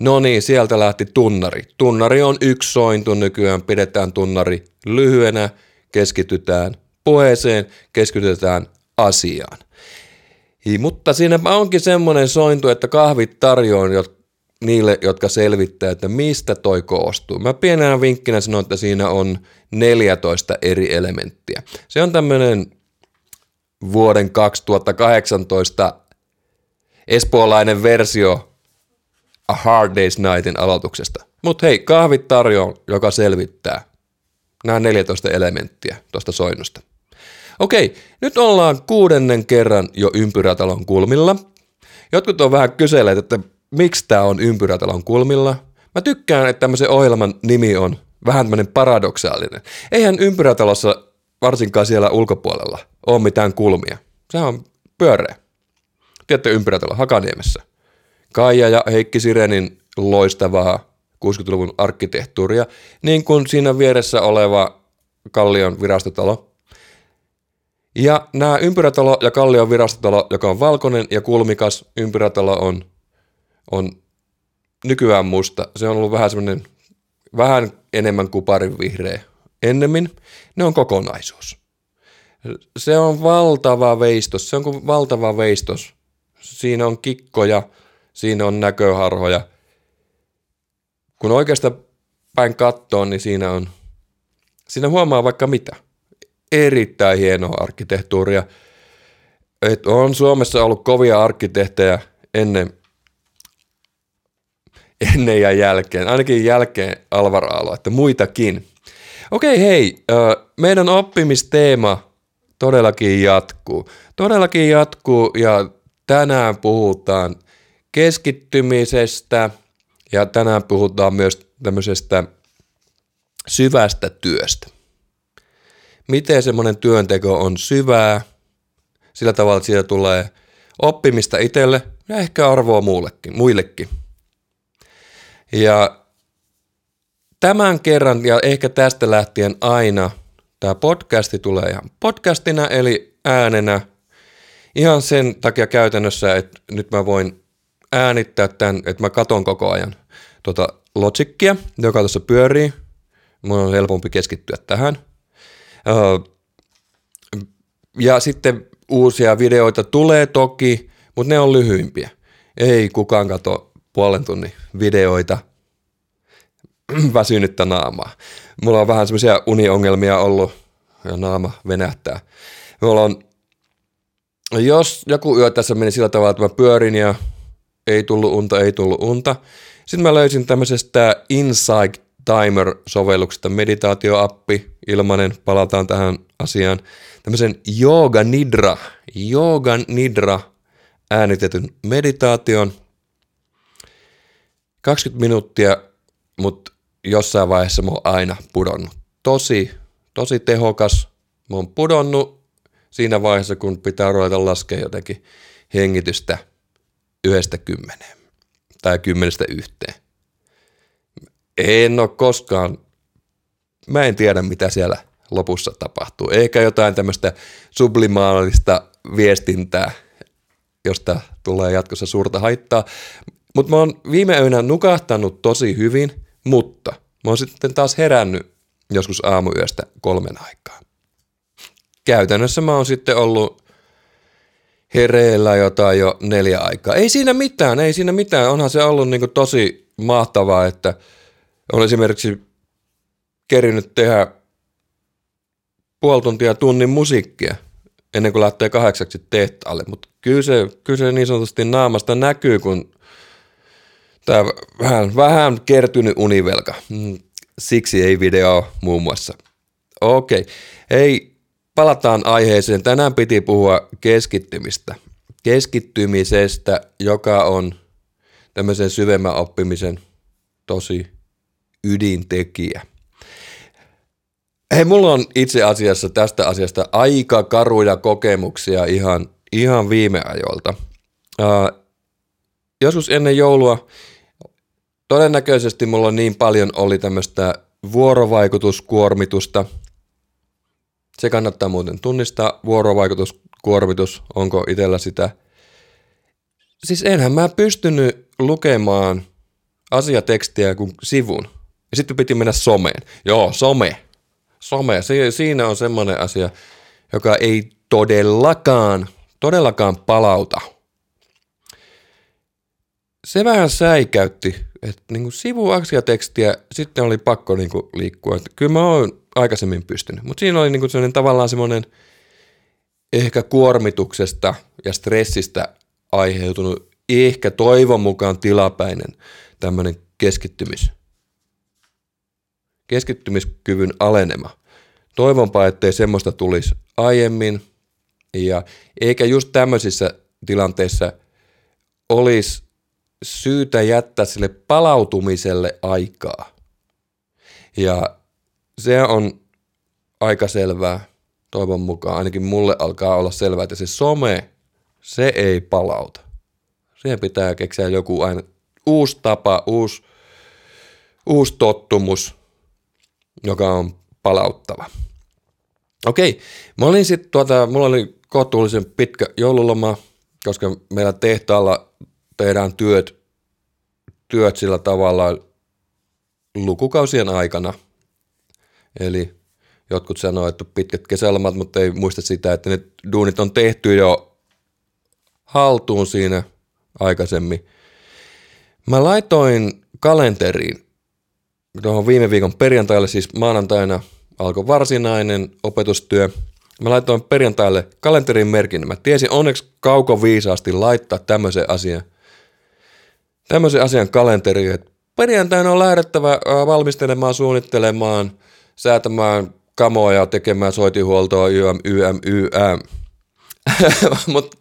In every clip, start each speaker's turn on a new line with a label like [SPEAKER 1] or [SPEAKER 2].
[SPEAKER 1] No niin, sieltä lähti tunnari. Tunnari on yksi sointu nykyään, pidetään tunnari lyhyenä, keskitytään puheeseen, keskitytään asiaan. I, mutta siinä onkin semmoinen sointu, että kahvit tarjoan jo niille, jotka selvittää, että mistä toi koostuu. Mä pienenä vinkkinä sanon, että siinä on 14 eri elementtiä. Se on tämmöinen vuoden 2018 espoolainen versio A Hard Day's Nightin aloituksesta. Mutta hei, kahvit tarjoon, joka selvittää nämä 14 elementtiä tuosta soinnusta. Okei, nyt ollaan kuudennen kerran jo ympyrätalon kulmilla. Jotkut on vähän kyselleet, että miksi tämä on ympyrätalon kulmilla. Mä tykkään, että tämmöisen ohjelman nimi on vähän tämmöinen paradoksaalinen. Eihän ympyrätalossa, varsinkaan siellä ulkopuolella, ole mitään kulmia. Se on pyöreä. Tiedätte ympyrätalo Hakaniemessä. Kaija ja Heikki Sirenin loistavaa 60-luvun arkkitehtuuria, niin kuin siinä vieressä oleva Kallion virastotalo. Ja nämä ympyrätalo ja Kallion virastotalo, joka on valkoinen ja kulmikas, ympyrätalo on, on nykyään musta. Se on ollut vähän semmoinen, vähän enemmän kuparin vihreä ennemmin. Ne on kokonaisuus. Se on valtava veistos, se on kuin valtava veistos. Siinä on kikkoja, siinä on näköharhoja. Kun oikeasta päin katsoo, niin siinä on, siinä huomaa vaikka mitä. Erittäin hienoa arkkitehtuuria. Et on Suomessa ollut kovia arkkitehtejä ennen, ennen ja jälkeen, ainakin jälkeen Alvar Aalo, että muitakin. Okei, hei, meidän oppimisteema todellakin jatkuu. Todellakin jatkuu ja tänään puhutaan keskittymisestä ja tänään puhutaan myös tämmöisestä syvästä työstä. Miten semmoinen työnteko on syvää, sillä tavalla, että siitä tulee oppimista itselle ja ehkä arvoa muullekin, muillekin. Ja tämän kerran ja ehkä tästä lähtien aina tämä podcasti tulee ihan podcastina eli äänenä ihan sen takia käytännössä, että nyt mä voin äänittää tämän, että mä katon koko ajan tuota Logicia, joka tuossa pyörii. Mun on helpompi keskittyä tähän. Ja sitten uusia videoita tulee toki, mutta ne on lyhyimpiä. Ei kukaan kato puolen tunnin videoita väsynyttä naamaa. Mulla on vähän semmoisia uniongelmia ollut ja naama venähtää. Mulla on, jos joku yö tässä meni sillä tavalla, että mä pyörin ja ei tullut unta, ei tullut unta. Sitten mä löysin tämmöisestä Insight Timer-sovelluksesta meditaatioappi, ilmanen, palataan tähän asiaan, tämmöisen Yoga Nidra, Yoga Nidra äänitetyn meditaation. 20 minuuttia, mutta jossain vaiheessa mä oon aina pudonnut. Tosi, tosi tehokas. Mä oon pudonnut siinä vaiheessa, kun pitää ruveta laskea jotenkin hengitystä yhdestä kymmeneen tai kymmenestä yhteen. En ole koskaan, mä en tiedä mitä siellä lopussa tapahtuu. Eikä jotain tämmöistä sublimaalista viestintää, josta tulee jatkossa suurta haittaa. Mutta mä oon viime öinä nukahtanut tosi hyvin, mutta mä oon sitten taas herännyt joskus aamuyöstä kolmen aikaa. Käytännössä mä oon sitten ollut hereillä jotain jo neljä aikaa. Ei siinä mitään, ei siinä mitään. Onhan se ollut niin tosi mahtavaa, että on esimerkiksi kerinyt tehdä puoli tuntia tunnin musiikkia ennen kuin lähtee kahdeksaksi tehtaalle. Mutta kyllä se, kyllä se niin sanotusti naamasta näkyy, kun tämä vähän, vähän kertynyt univelka. Mm, siksi ei video muun muassa. Okei, okay. hei palataan aiheeseen. Tänään piti puhua keskittymistä. Keskittymisestä, joka on tämmöisen syvemmän oppimisen tosi ydintekijä. Hei, mulla on itse asiassa tästä asiasta aika karuja kokemuksia ihan, ihan viime ajoilta. Uh, joskus ennen joulua todennäköisesti mulla niin paljon oli tämmöistä vuorovaikutuskuormitusta – se kannattaa muuten tunnistaa, vuorovaikutus, kuormitus, onko itsellä sitä. Siis enhän mä pystynyt lukemaan asiatekstiä kuin sivun. Ja sitten piti mennä someen. Joo, some. Some. Si- siinä on semmoinen asia, joka ei todellakaan, todellakaan palauta. Se vähän säikäytti, että niin sivu asiatekstiä sitten oli pakko niin kuin liikkua. Että kyllä mä oon aikaisemmin pystynyt, mutta siinä oli niin kuin sellainen, tavallaan semmoinen ehkä kuormituksesta ja stressistä aiheutunut ehkä toivon mukaan tilapäinen tämmöinen keskittymis, keskittymiskyvyn alenema. Toivonpa, ettei semmoista tulisi aiemmin ja eikä just tämmöisissä tilanteissa olisi syytä jättää sille palautumiselle aikaa. Ja se on aika selvää, toivon mukaan. Ainakin mulle alkaa olla selvää, että se some, se ei palauta. Siihen pitää keksiä joku aina uusi tapa, uusi, uusi tottumus, joka on palauttava. Okei, mä olin sitten tuota, mulla oli kohtuullisen pitkä joululoma, koska meillä tehtaalla tehdään työt, työt sillä tavalla lukukausien aikana. Eli jotkut sanoo, että pitkät kesälomat, mutta ei muista sitä, että ne duunit on tehty jo haltuun siinä aikaisemmin. Mä laitoin kalenteriin tuohon viime viikon perjantaille, siis maanantaina alkoi varsinainen opetustyö. Mä laitoin perjantaille kalenterin merkin. Mä tiesin onneksi kauko viisaasti laittaa tämmöisen asian, tämmöisen asian kalenteriin, että perjantaina on lähdettävä valmistelemaan, suunnittelemaan, säätämään kamoja, tekemään soitihuoltoa, YM, YM, YM. Mutta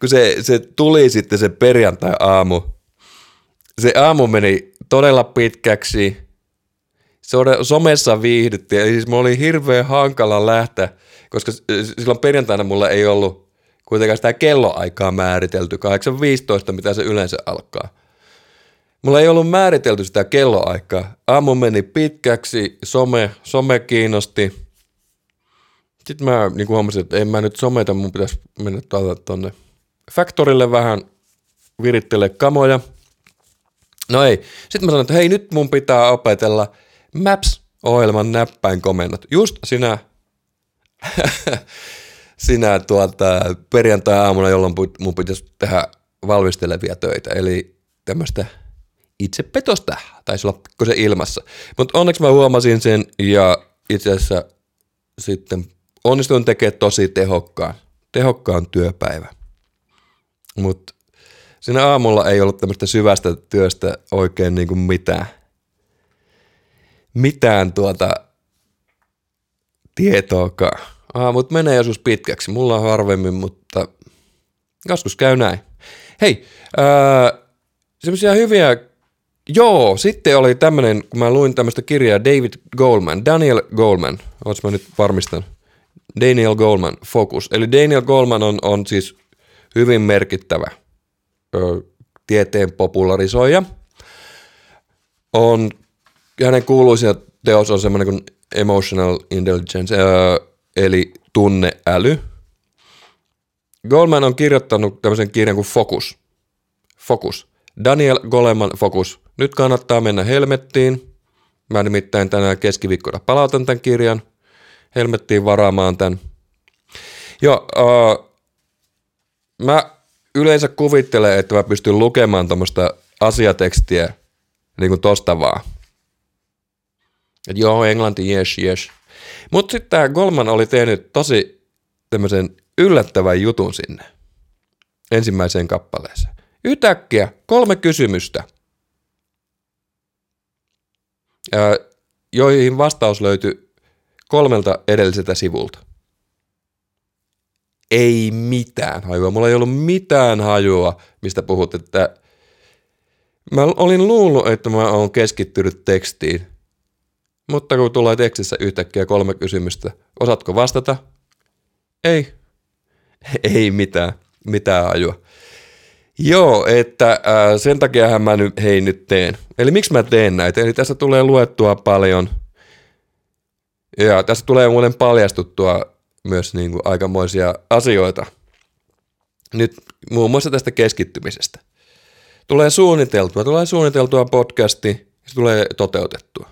[SPEAKER 1] kun se, se tuli sitten se perjantai-aamu, se aamu meni todella pitkäksi, somessa viihdyttiin, eli siis mulla oli hirveän hankala lähteä, koska silloin perjantaina mulla ei ollut kuitenkaan sitä kelloaikaa määritelty, 8.15, mitä se yleensä alkaa. Mulla ei ollut määritelty sitä kelloaikaa. Aamu meni pitkäksi, some, some kiinnosti. Sitten mä niin huomasin, että en mä nyt someta, mun pitäisi mennä tuonne Factorille vähän virittele kamoja. No ei. Sitten mä sanoin, että hei nyt mun pitää opetella Maps-ohjelman näppäinkomennot. Just sinä, sinä tuota, perjantai-aamuna, jolloin mun pitäisi tehdä valmistelevia töitä. Eli tämmöistä itsepetosta, taisi olla se ilmassa. Mutta onneksi mä huomasin sen ja itse asiassa sitten onnistuin tekemään tosi tehokkaan, tehokkaan työpäivän. Mutta siinä aamulla ei ollut tämmöistä syvästä työstä oikein niin kuin mitään, mitään tuota tietoakaan. Aamut menee joskus pitkäksi. Mulla on harvemmin, mutta joskus käy näin. Hei, äh, semmoisia hyviä Joo, sitten oli tämmöinen, kun mä luin tämmöistä kirjaa David Goldman, Daniel Goldman, ootko mä nyt varmistan? Daniel Goldman, Focus. Eli Daniel Goldman on, on siis hyvin merkittävä ö, tieteen popularisoija. On, hänen kuuluisia teos on semmoinen kuin Emotional Intelligence, ö, eli tunneäly. Goldman on kirjoittanut tämmöisen kirjan kuin Focus. Focus. Daniel Goleman Focus. Nyt kannattaa mennä helmettiin. Mä nimittäin tänään keskiviikkona palautan tämän kirjan. Helmettiin varaamaan tämän. Joo, uh, mä yleensä kuvittelen, että mä pystyn lukemaan tämmöistä asiatekstiä niin kuin tosta vaan. Et joo, englanti, yes, yes. Mutta sitten tämä Goldman oli tehnyt tosi tämmöisen yllättävän jutun sinne ensimmäiseen kappaleeseen. Yhtäkkiä kolme kysymystä, joihin vastaus löytyi kolmelta edelliseltä sivulta. Ei mitään hajua. Mulla ei ollut mitään hajua, mistä puhut. Että mä olin luullut, että mä oon keskittynyt tekstiin. Mutta kun tulee tekstissä yhtäkkiä kolme kysymystä, osaatko vastata? Ei. Ei mitään. Mitään hajua. Joo, että äh, sen takia mä nyt, hei nyt teen. Eli miksi mä teen näitä? Eli tässä tulee luettua paljon. Ja tässä tulee muuten paljastuttua myös niin kuin aikamoisia asioita. Nyt muun muassa tästä keskittymisestä. tulee suunniteltua, tulee suunniteltua podcasti, se tulee toteutettua.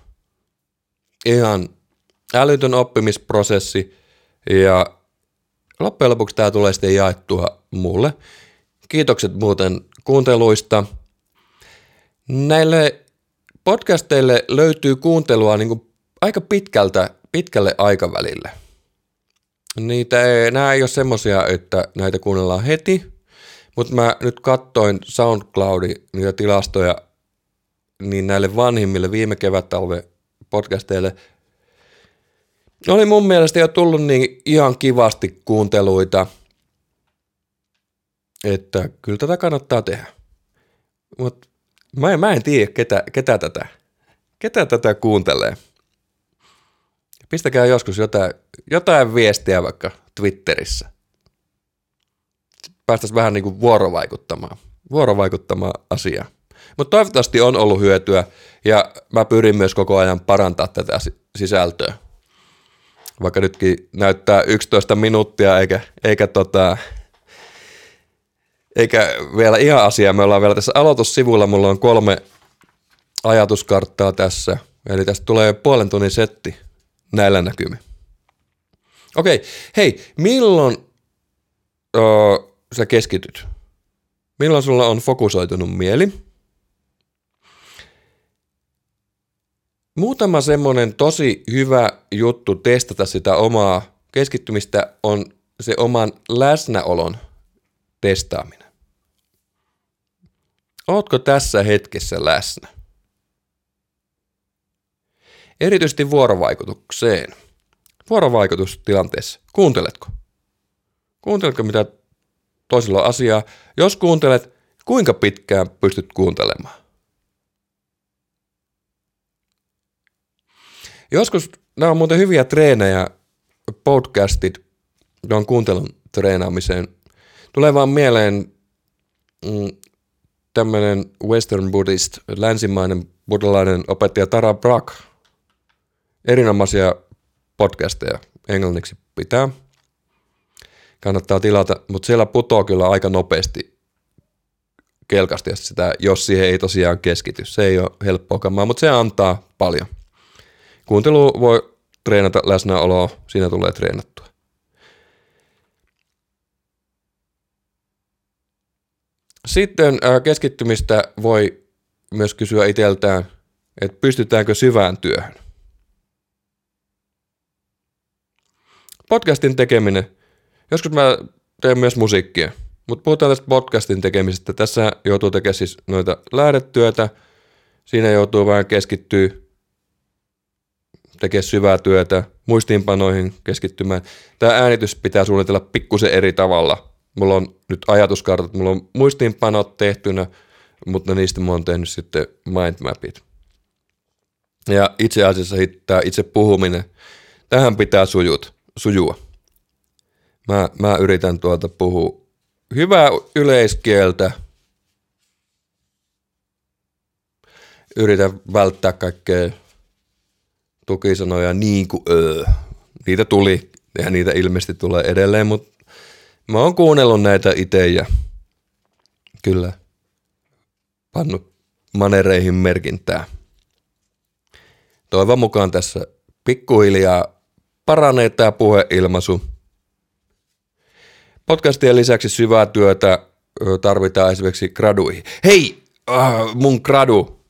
[SPEAKER 1] Ihan älytön oppimisprosessi ja loppujen lopuksi tämä tulee sitten jaettua mulle. Kiitokset muuten kuunteluista. Näille podcasteille löytyy kuuntelua niin kuin aika pitkältä, pitkälle aikavälille. Niitä ei, nämä ei ole semmoisia, että näitä kuunnellaan heti, mutta mä nyt kattoin SoundCloudin niitä tilastoja, niin näille vanhimmille viime kevättalve podcasteille oli mun mielestä jo tullut niin ihan kivasti kuunteluita, että kyllä tätä kannattaa tehdä. Mutta mä, mä en tiedä, ketä, ketä, tätä, ketä tätä kuuntelee. Pistäkää joskus jotain, jotain viestiä vaikka Twitterissä. Päästäisiin vähän niin kuin vuorovaikuttamaan, vuorovaikuttamaan asiaa. Mutta toivottavasti on ollut hyötyä ja mä pyrin myös koko ajan parantaa tätä sisältöä. Vaikka nytkin näyttää 11 minuuttia eikä, eikä, tota, eikä vielä ihan asiaa. Me ollaan vielä tässä aloitussivulla, mulla on kolme ajatuskarttaa tässä. Eli tästä tulee puolen tunnin setti näillä näkymin. Okei, hei, milloin öö, sä keskityt? Milloin sulla on fokusoitunut mieli? Muutama semmoinen tosi hyvä juttu testata sitä omaa keskittymistä on se oman läsnäolon testaaminen. Ootko tässä hetkessä läsnä? Erityisesti vuorovaikutukseen. Vuorovaikutustilanteessa. Kuunteletko? Kuunteletko mitä toisella on asiaa? Jos kuuntelet, kuinka pitkään pystyt kuuntelemaan? Joskus nämä on muuten hyviä treenejä, podcastit, on kuuntelun treenaamiseen. Tulee vaan mieleen mm, tämmöinen Western Buddhist, länsimainen buddhalainen opettaja Tara Brach. Erinomaisia podcasteja englanniksi pitää. Kannattaa tilata, mutta siellä putoaa kyllä aika nopeasti kelkasti sitä, jos siihen ei tosiaan keskity. Se ei ole helppoa kamaa, mutta se antaa paljon. Kuuntelu voi treenata läsnäoloa, siinä tulee treenattua. Sitten keskittymistä voi myös kysyä itseltään, että pystytäänkö syvään työhön. Podcastin tekeminen. Joskus mä teen myös musiikkia, mutta puhutaan tästä podcastin tekemisestä. Tässä joutuu tekemään siis noita lähdetyötä. Siinä joutuu vähän keskittyä tekemään syvää työtä, muistiinpanoihin keskittymään. Tämä äänitys pitää suunnitella pikkusen eri tavalla. Mulla on nyt ajatuskartat, mulla on muistiinpanot tehtynä, mutta niistä mä oon tehnyt sitten mindmapit. Ja itse asiassa tämä itse puhuminen, tähän pitää sujut, sujua. Mä, mä yritän tuolta puhua hyvää yleiskieltä, yritän välttää kaikkea tukisanoja niin kuin öö. Niitä tuli ja niitä ilmeisesti tulee edelleen, mutta mä oon kuunnellut näitä itse ja kyllä pannut manereihin merkintää. Toivon mukaan tässä pikkuhiljaa paranee tämä puheilmaisu. Podcastien lisäksi syvää työtä tarvitaan esimerkiksi graduihin. Hei, äh, mun gradu,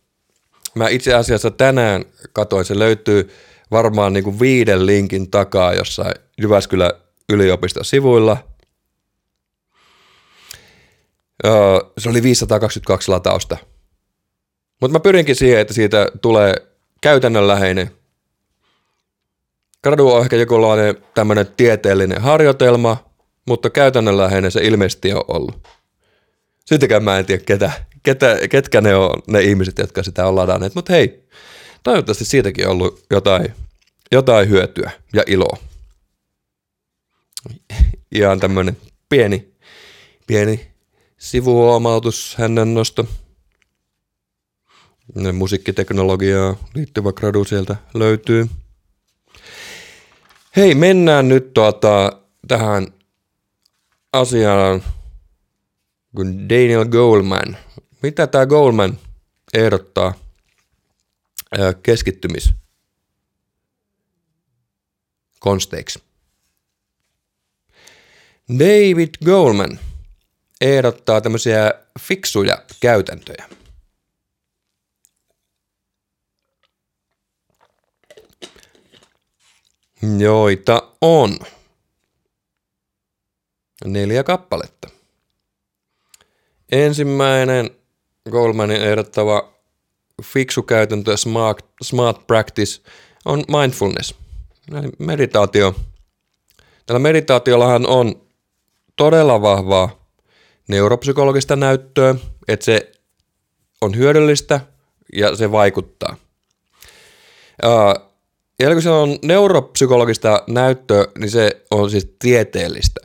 [SPEAKER 1] Mä itse asiassa tänään katoin, se löytyy varmaan niin kuin viiden linkin takaa jossain Jyväskylän yliopiston sivuilla. Se oli 522 latausta. Mutta mä pyrinkin siihen, että siitä tulee käytännönläheinen. Gradu on ehkä jokinlainen tämmöinen tieteellinen harjoitelma, mutta käytännönläheinen se ilmeisesti on ollut. Sittenkään mä en tiedä, ketä, ketä, ketkä ne on ne ihmiset, jotka sitä on ladanneet. Mutta hei, toivottavasti siitäkin on ollut jotain, jotain hyötyä ja iloa. Ihan tämmöinen pieni, pieni sivuomautus hänen nosto. Musiikkiteknologiaa liittyvä gradu sieltä löytyy. Hei, mennään nyt tuota, tähän asiaan, kun Daniel Goldman mitä tämä Goldman ehdottaa keskittymis konsteiksi? David Goldman ehdottaa tämmöisiä fiksuja käytäntöjä. Joita on neljä kappaletta. Ensimmäinen Goldmanin ehdottava fiksu käytäntö, smart, smart practice, on mindfulness, eli meditaatio. Tällä meditaatiollahan on todella vahvaa neuropsykologista näyttöä, että se on hyödyllistä ja se vaikuttaa. Ja kun se on neuropsykologista näyttöä, niin se on siis tieteellistä.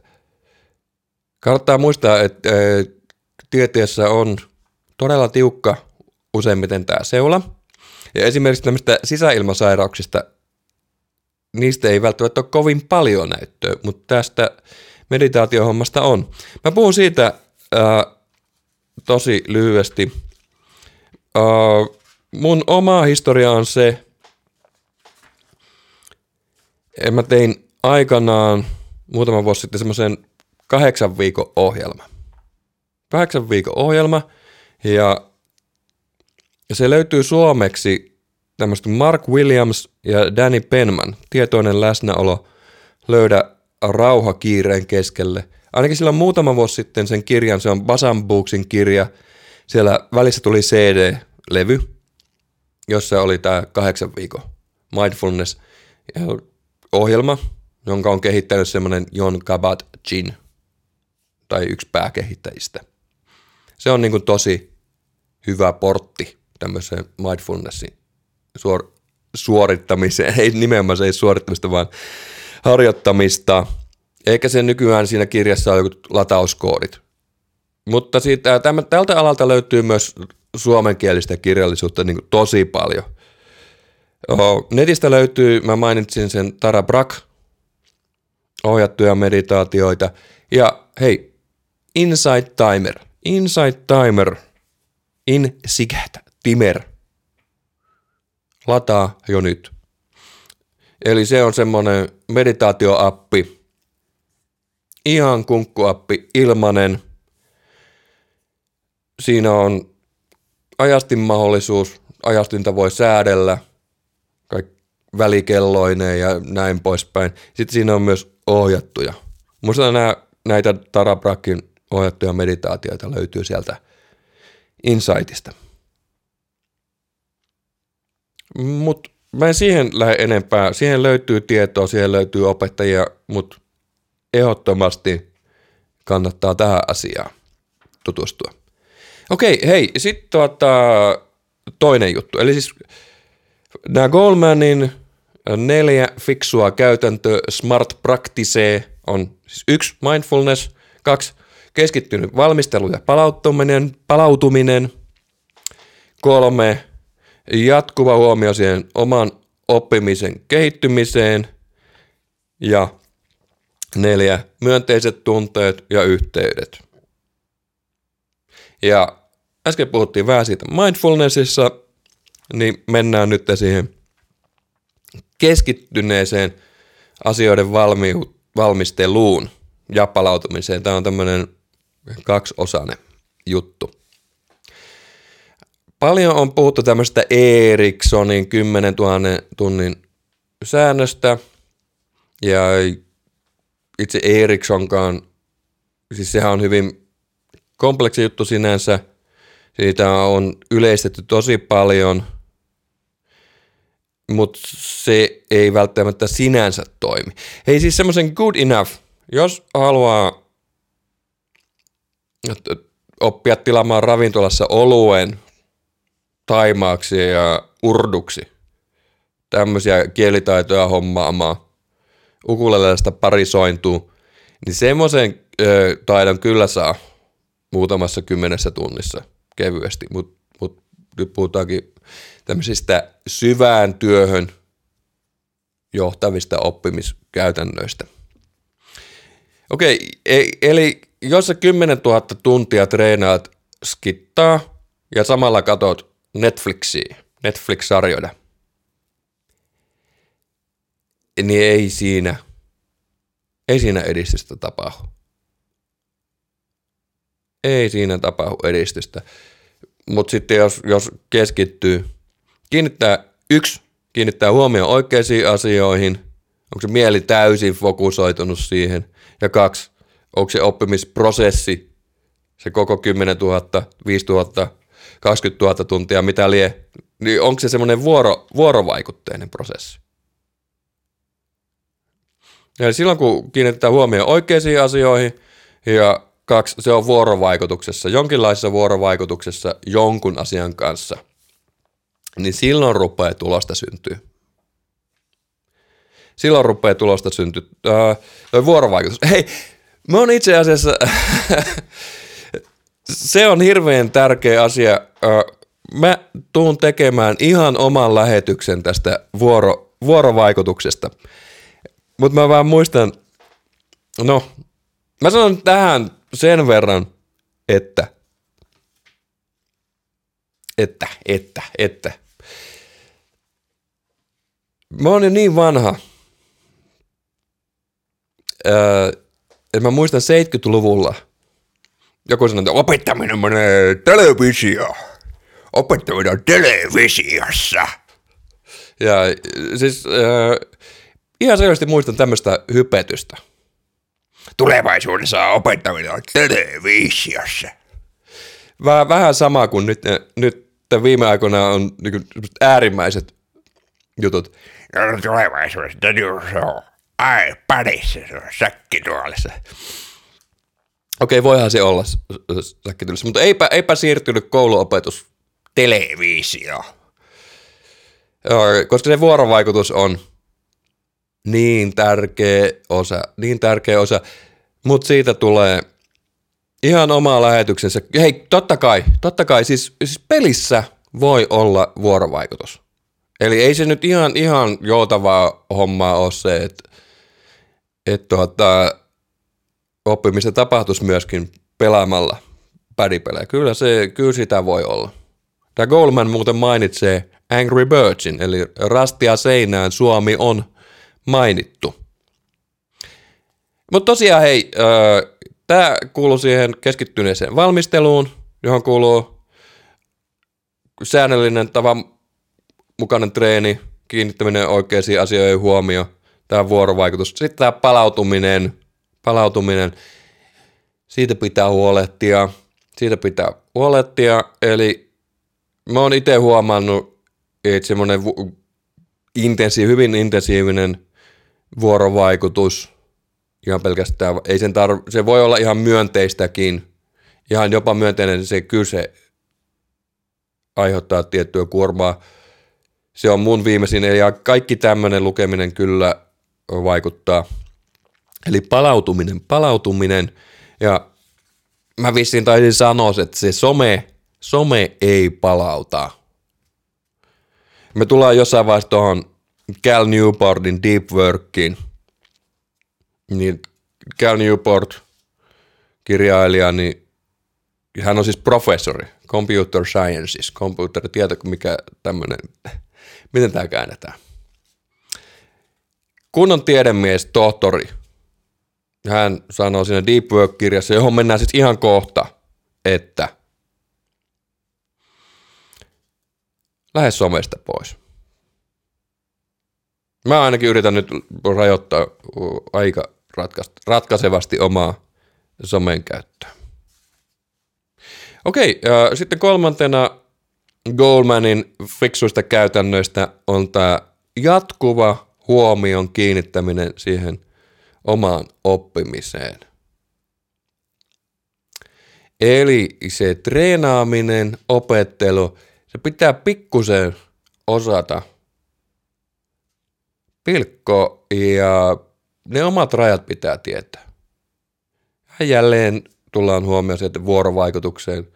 [SPEAKER 1] Kannattaa muistaa, että tieteessä on todella tiukka useimmiten tämä seula. Ja esimerkiksi tämmöistä sisäilmasairauksista, niistä ei välttämättä ole kovin paljon näyttöä, mutta tästä meditaatiohommasta on. Mä puhun siitä ää, tosi lyhyesti. Ää, mun oma historia on se, että mä tein aikanaan muutama vuosi sitten semmoisen kahdeksan viikon ohjelma. Kahdeksan viikon ohjelma ja se löytyy suomeksi tämmöistä Mark Williams ja Danny Penman, tietoinen läsnäolo, löydä rauha kiireen keskelle. Ainakin sillä muutama vuosi sitten sen kirjan, se on Basan Booksin kirja, siellä välissä tuli CD-levy, jossa oli tämä kahdeksan viikon mindfulness ohjelma, jonka on kehittänyt semmoinen Jon Kabat-Jin, tai yksi pääkehittäjistä. Se on niin tosi hyvä portti tämmöiseen mindfulnessin suor- suorittamiseen. Ei nimenomaan se ei suorittamista, vaan harjoittamista. Eikä se nykyään siinä kirjassa ole joku latauskoodit. Mutta siitä, tämän, tältä alalta löytyy myös suomenkielistä kirjallisuutta niin kuin tosi paljon. Oho, netistä löytyy, mä mainitsin sen Tara Brack, ohjattuja meditaatioita. Ja hei, Insight Timer. Insight Timer. In Siget Timer. Lataa jo nyt. Eli se on semmoinen meditaatioappi, ihan kunkkuappi, ilmanen. Siinä on ajastin mahdollisuus, ajastinta voi säädellä, kaikki välikelloineen ja näin poispäin. Sitten siinä on myös ohjattuja. Muista näitä Tarabrakin ohjattuja meditaatioita löytyy sieltä Insightista. Mutta mä en siihen lähde enempää. Siihen löytyy tietoa, siihen löytyy opettajia, mutta ehdottomasti kannattaa tähän asiaan tutustua. Okei, hei, sitten tuota, toinen juttu. Eli siis nämä Goldmanin neljä fiksua käytäntö Smart Practice on siis yksi mindfulness, kaksi keskittynyt valmistelu ja palautuminen, palautuminen, kolme jatkuva huomio siihen oman oppimisen kehittymiseen ja neljä myönteiset tunteet ja yhteydet. Ja äsken puhuttiin vähän siitä mindfulnessissa, niin mennään nyt siihen keskittyneeseen asioiden valmiu- valmisteluun ja palautumiseen. Tämä on tämmöinen kaksiosainen juttu. Paljon on puhuttu tämmöistä Ericssonin 10 000 tunnin säännöstä, ja itse Ericssonkaan, siis sehän on hyvin kompleksi juttu sinänsä, siitä on yleistetty tosi paljon, mutta se ei välttämättä sinänsä toimi. Hei siis semmoisen good enough, jos haluaa oppia tilaamaan ravintolassa oluen taimaaksi ja urduksi. Tämmöisiä kielitaitoja hommaamaan. Ukulelesta parisointuu. Niin semmoisen taidon kyllä saa muutamassa kymmenessä tunnissa kevyesti. Mutta mut, nyt puhutaankin tämmöisistä syvään työhön johtavista oppimiskäytännöistä. Okei, e, eli jos sä 10 000 tuntia treenaat skittaa, ja samalla katot Netflixiä, Netflix-sarjoja, niin ei siinä, ei siinä edistystä tapahdu. Ei siinä tapahdu edistystä. Mutta sitten jos, jos keskittyy, kiinnittää yksi, kiinnittää huomioon oikeisiin asioihin, onko se mieli täysin fokusoitunut siihen, ja kaksi, onko se oppimisprosessi, se koko 10 000, 5 000, 20 000 tuntia, mitä lie, niin onko se semmoinen vuoro, vuorovaikutteinen prosessi. Eli silloin kun kiinnitetään huomioon oikeisiin asioihin ja kaksi, se on vuorovaikutuksessa, jonkinlaisessa vuorovaikutuksessa jonkun asian kanssa, niin silloin rupeaa tulosta syntyy. Silloin rupeaa tulosta syntyä. Öö, vuorovaikutus. Hei, mä oon itse asiassa, se on hirveän tärkeä asia. Öö, mä tuun tekemään ihan oman lähetyksen tästä vuoro, vuorovaikutuksesta. Mutta mä vaan muistan, no, mä sanon tähän sen verran, että, että, että, että. Mä oon jo niin vanha, öö, että mä muistan 70-luvulla, joku sanoi, että opettaminen menee televisio. Opettaminen on televisiossa. Ja siis äh, ihan selvästi muistan tämmöistä hypetystä. Tulevaisuudessa opettaminen on televisiossa. Vähän, vähän sama kuin nyt, nyt viime aikoina on niin äärimmäiset jutut. No, tulevaisuudessa se on iPadissa, se on säkkituolissa. Okei, voihan se olla säkkituolissa, mutta eipä, eipä siirtynyt kouluopetus televisio. Koska se vuorovaikutus on niin tärkeä osa, niin tärkeä osa, mutta siitä tulee ihan oma lähetyksensä. Hei, totta kai, totta kai, siis, siis pelissä voi olla vuorovaikutus. Eli ei se nyt ihan, ihan joutavaa hommaa ole se, että et tuota, oppimista tapahtuisi myöskin pelaamalla pädipelejä. Kyllä, se, kyllä sitä voi olla. Tämä Goldman muuten mainitsee Angry Birdsin, eli rastia seinään Suomi on – mainittu. Mutta tosiaan hei, tämä kuuluu siihen keskittyneeseen valmisteluun, johon kuuluu säännöllinen tavan mukainen treeni, kiinnittäminen oikeisiin asioihin huomio, tämä vuorovaikutus. Sitten tämä palautuminen, palautuminen, siitä pitää huolehtia, siitä pitää huolehtia, eli mä oon itse huomannut, että semmoinen intensiiv, hyvin intensiivinen vuorovaikutus, ihan pelkästään, ei sen tarv- se voi olla ihan myönteistäkin, ihan jopa myönteinen se kyse aiheuttaa tiettyä kuormaa. Se on mun viimeisin, ja kaikki tämmöinen lukeminen kyllä vaikuttaa. Eli palautuminen, palautuminen, ja mä vissiin taisin sanoa, että se some, some ei palauta. Me tullaan jossain vaiheessa tuohon Cal Newportin Deep Workiin, niin Cal Newport, kirjailija, niin hän on siis professori, computer sciences, tieto, mikä tämmöinen, miten tämä käännetään. Kunnon tiedemies, tohtori, hän sanoo siinä Deep Work-kirjassa, johon mennään siis ihan kohta, että lähde somesta pois. Mä ainakin yritän nyt rajoittaa aika ratkaisevasti omaa somen käyttöä. Okei, ja sitten kolmantena Goldmanin fiksuista käytännöistä on tämä jatkuva huomion kiinnittäminen siihen omaan oppimiseen. Eli se treenaaminen, opettelu, se pitää pikkusen osata – pilkko ja ne omat rajat pitää tietää. Ja jälleen tullaan huomioon että vuorovaikutukseen,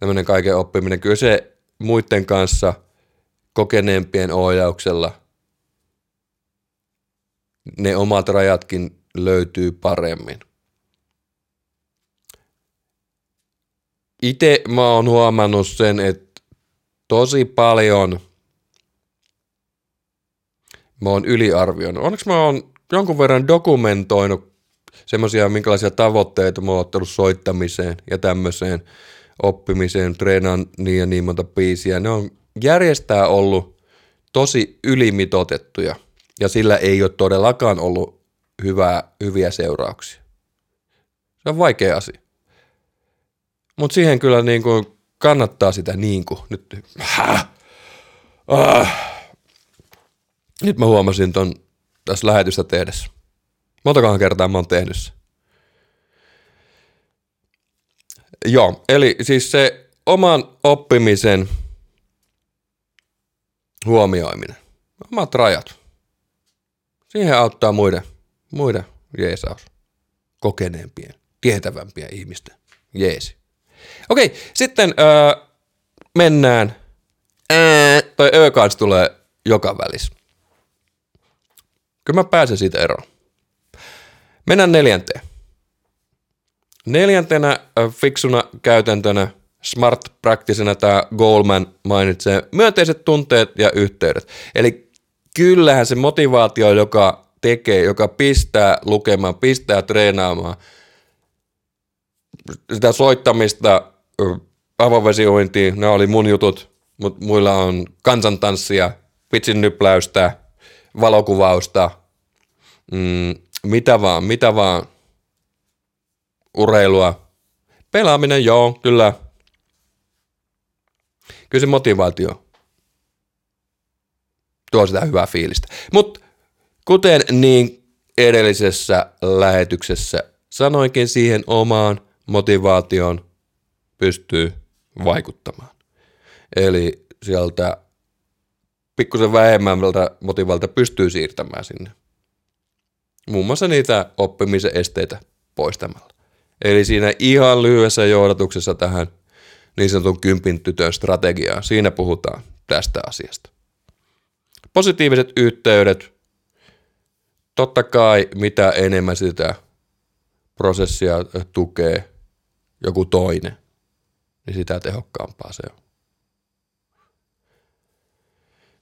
[SPEAKER 1] tämmöinen kaiken oppiminen. Kyllä se muiden kanssa kokeneempien ohjauksella ne omat rajatkin löytyy paremmin. itse mä oon huomannut sen, että tosi paljon mä oon yliarvioinut. Onneksi mä oon jonkun verran dokumentoinut semmoisia, minkälaisia tavoitteita mä oon ottanut soittamiseen ja tämmöiseen oppimiseen, treenaan niin ja niin monta biisiä. Ne on järjestää ollut tosi ylimitotettuja ja sillä ei ole todellakaan ollut hyvää, hyviä seurauksia. Se on vaikea asia. Mutta siihen kyllä niin kuin kannattaa sitä niin kuin, nyt, häh, ah. Nyt mä huomasin ton tässä lähetystä tehdessä. Montakohan kertaa mä oon tehnyt se. Joo, eli siis se oman oppimisen huomioiminen. Omat rajat. Siihen auttaa muiden, muiden jeesaus. Kokeneempien, tietävämpien ihmisten jeesi. Okei, sitten öö, mennään. Ää, toi ö tulee joka välissä. Kyllä mä pääsen siitä eroon. Mennään neljänteen. Neljäntenä fiksuna käytäntönä, smart practicena tämä Goldman mainitsee myönteiset tunteet ja yhteydet. Eli kyllähän se motivaatio, joka tekee, joka pistää lukemaan, pistää treenaamaan, sitä soittamista, avovesiuintiin, ne oli mun jutut, mutta muilla on kansantanssia, pitsin nypläystä, valokuvausta, mm, mitä vaan, mitä vaan, ureilua, pelaaminen, joo, kyllä. Kyllä se motivaatio tuo sitä hyvää fiilistä. Mutta kuten niin edellisessä lähetyksessä sanoinkin siihen omaan motivaation pystyy vaikuttamaan. Eli sieltä pikkusen vähemmältä motivalta pystyy siirtämään sinne. Muun muassa niitä oppimisen esteitä poistamalla. Eli siinä ihan lyhyessä johdatuksessa tähän niin sanotun kympin tytön strategiaan, siinä puhutaan tästä asiasta. Positiiviset yhteydet, totta kai mitä enemmän sitä prosessia tukee joku toinen, niin sitä tehokkaampaa se on.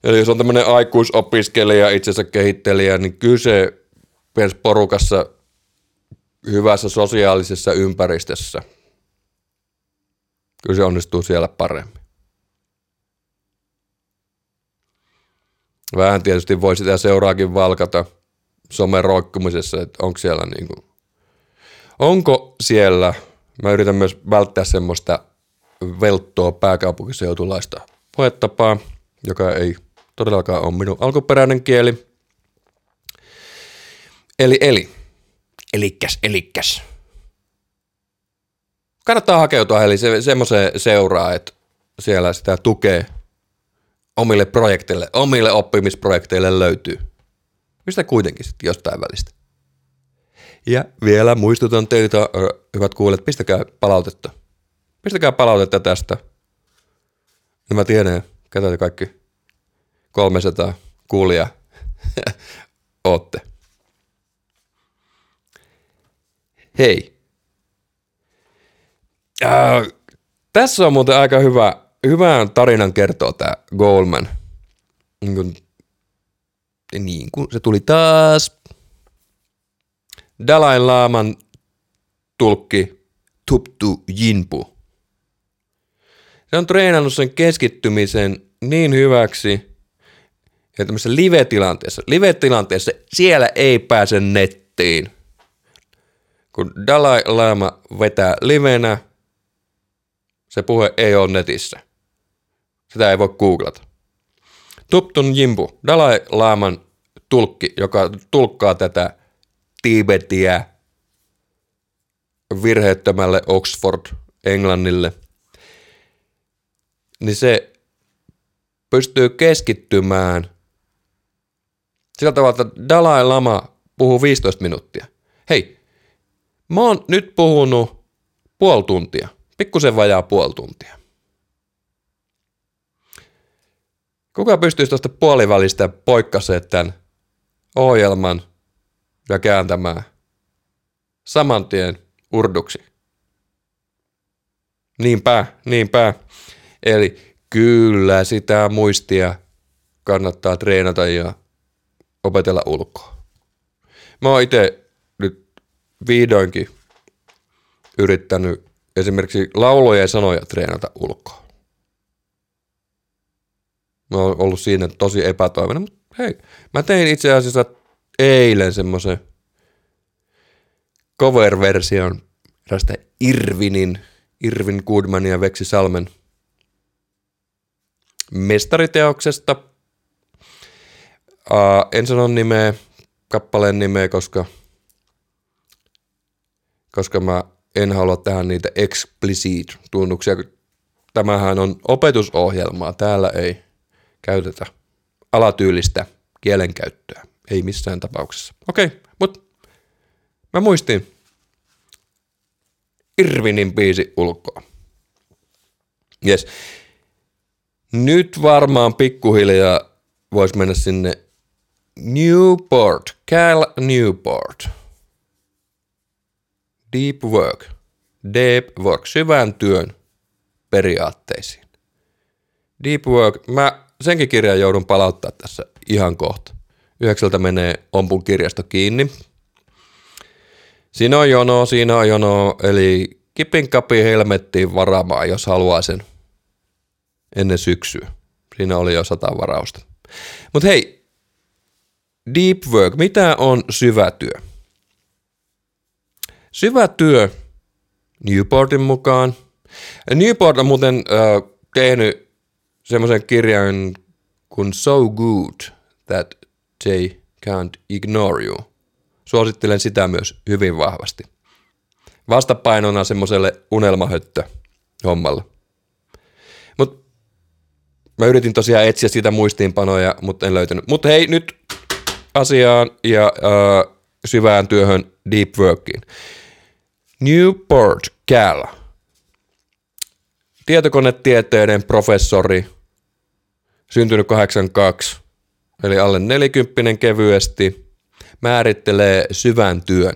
[SPEAKER 1] Eli jos on tämmöinen aikuisopiskelija, itsensä kehittelijä, niin kyse porukassa hyvässä sosiaalisessa ympäristössä. Kyllä se onnistuu siellä paremmin. Vähän tietysti voi sitä seuraakin valkata somen roikkumisessa, että onko siellä niin kuin, onko siellä, mä yritän myös välttää semmoista velttoa pääkaupunkiseutulaista puhetapaa, joka ei todellakaan ole minun alkuperäinen kieli. Eli, eli, elikkäs, elikkäs. Kannattaa hakeutua eli se, semmoiseen seuraa, että siellä sitä tukee omille projekteille, omille oppimisprojekteille löytyy. Mistä kuitenkin sitten jostain välistä. Ja vielä muistutan teitä, hyvät kuulijat, pistäkää palautetta. Pistäkää palautetta tästä. Ja mä tiedän, ketä te kaikki 300 kuulijaa ootte. Hei. Äh, tässä on muuten aika hyvä, hyvän tarinan kertoa tämä Goldman. Niin kuin, niin kuin se tuli taas. Dalai Laaman tulkki Tuptu Jinpu. Se on treenannut sen keskittymisen niin hyväksi, että tämmöisessä live-tilanteessa, live-tilanteessa siellä ei pääse nettiin – kun Dalai Lama vetää livenä, se puhe ei ole netissä. Sitä ei voi googlata. Tuptun Jimbu, Dalai Laman tulkki, joka tulkkaa tätä Tibetia virheettömälle Oxford Englannille, niin se pystyy keskittymään sillä tavalla, että Dalai Lama puhuu 15 minuuttia. Hei, Mä oon nyt puhunut puoli tuntia, pikkusen vajaa puoli tuntia. Kuka pystyisi tuosta puolivälistä poikkasemaan tämän ohjelman ja kääntämään saman tien urduksi? Niinpä, niinpä. Eli kyllä sitä muistia kannattaa treenata ja opetella ulkoa. Mä oon itse nyt vihdoinkin yrittänyt esimerkiksi lauloja ja sanoja treenata ulkoa. Mä oon ollut siinä tosi epätoivoinen, mutta hei, mä tein itse asiassa eilen semmoisen cover-version tästä Irvinin, Irvin Goodmanin ja Veksi Salmen mestariteoksesta. Uh, en sano nimeä, kappaleen nimeä, koska, koska mä en halua tähän niitä explicit-tunnuksia. Tämähän on opetusohjelmaa, täällä ei käytetä alatyylistä kielenkäyttöä, ei missään tapauksessa. Okei, okay, mutta mä muistin Irvinin biisi ulkoa. Yes. Nyt varmaan pikkuhiljaa voisi mennä sinne Newport, Cal Newport. Deep work, deep work, syvän työn periaatteisiin. Deep work, mä senkin kirjan joudun palauttaa tässä ihan kohta. Yhdeksältä menee Ompun kirjasto kiinni. Siinä on jono, siinä on jono, eli kipin kapi helmettiin varamaan, jos haluaa sen ennen syksyä. Siinä oli jo sata varausta. Mutta hei, deep work, mitä on syvä työ? Syvä työ Newportin mukaan. Newport on muuten äh, tehnyt semmoisen kirjan kuin So Good That They Can't Ignore You. Suosittelen sitä myös hyvin vahvasti. Vastapainona semmoiselle unelmahöttö hommalle. Mut mä yritin tosiaan etsiä siitä muistiinpanoja, mutta en löytänyt. Mutta hei, nyt asiaan ja äh, syvään työhön deep workiin. Newport Cal. Tietokonetieteiden professori, syntynyt 82, eli alle 40 kevyesti, määrittelee syvän työn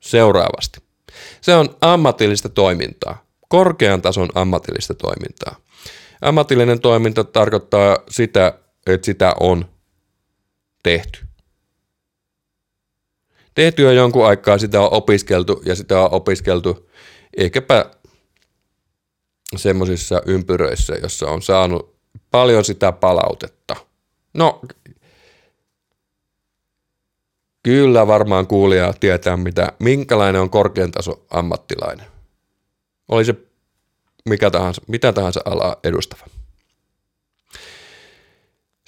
[SPEAKER 1] seuraavasti. Se on ammatillista toimintaa, korkean tason ammatillista toimintaa. Ammatillinen toiminta tarkoittaa sitä, että sitä on tehty. Tehty jo jonkun aikaa, sitä on opiskeltu ja sitä on opiskeltu ehkäpä semmoisissa ympyröissä, jossa on saanut paljon sitä palautetta. No, kyllä varmaan kuulija tietää, mitä, minkälainen on korkean taso ammattilainen. Oli se mikä tahansa, mitä tahansa alaa edustava.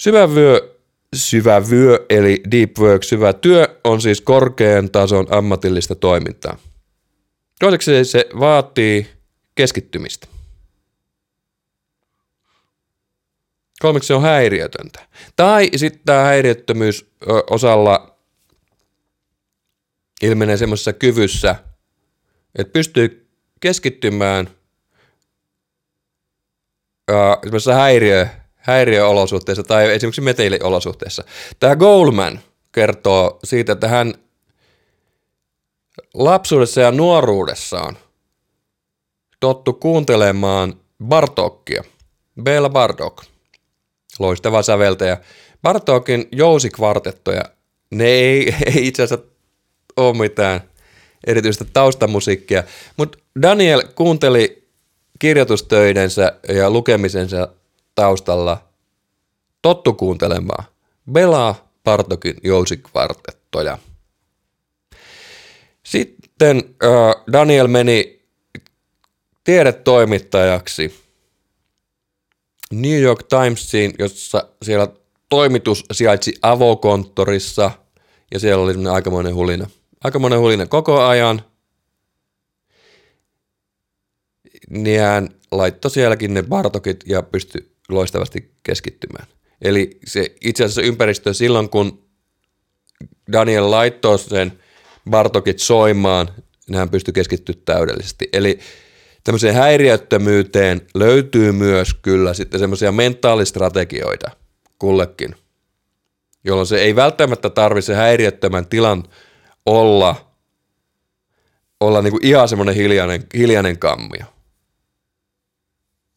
[SPEAKER 1] Syvä vyö, syvä vyö eli deep work, syvä työ on siis korkean tason ammatillista toimintaa. Toiseksi se vaatii keskittymistä. Kolmeksi se on häiriötöntä. Tai sitten tämä häiriöttömyys osalla ilmenee semmoisessa kyvyssä, että pystyy keskittymään semmoisessa häiriö, häiriöolosuhteissa tai esimerkiksi meteliolosuhteissa. Tämä Goldman kertoo siitä, että hän lapsuudessa ja nuoruudessaan tottu kuuntelemaan Bartokkia, Bela Bartok, loistava säveltäjä. Bartokin jousikvartettoja, ne ei, ei itse asiassa ole mitään erityistä taustamusiikkia, mutta Daniel kuunteli kirjoitustöidensä ja lukemisensa taustalla tottu kuuntelemaan Bela Bartokin jousikvartettoja. Sitten Daniel meni tiedetoimittajaksi New York Timesiin, jossa siellä toimitus sijaitsi avokonttorissa ja siellä oli aikamoinen hulina. Aikamoinen hulina koko ajan. Niin hän laittoi sielläkin ne Bartokit ja pystyi loistavasti keskittymään. Eli se itse asiassa ympäristö silloin, kun Daniel laittoi sen Bartokit soimaan, niin hän pystyi keskittyä täydellisesti. Eli tämmöiseen häiriöttömyyteen löytyy myös kyllä sitten semmoisia mentaalistrategioita kullekin, jolloin se ei välttämättä tarvitse häiriöttömän tilan olla, olla niin kuin ihan semmoinen hiljainen, hiljainen kammio.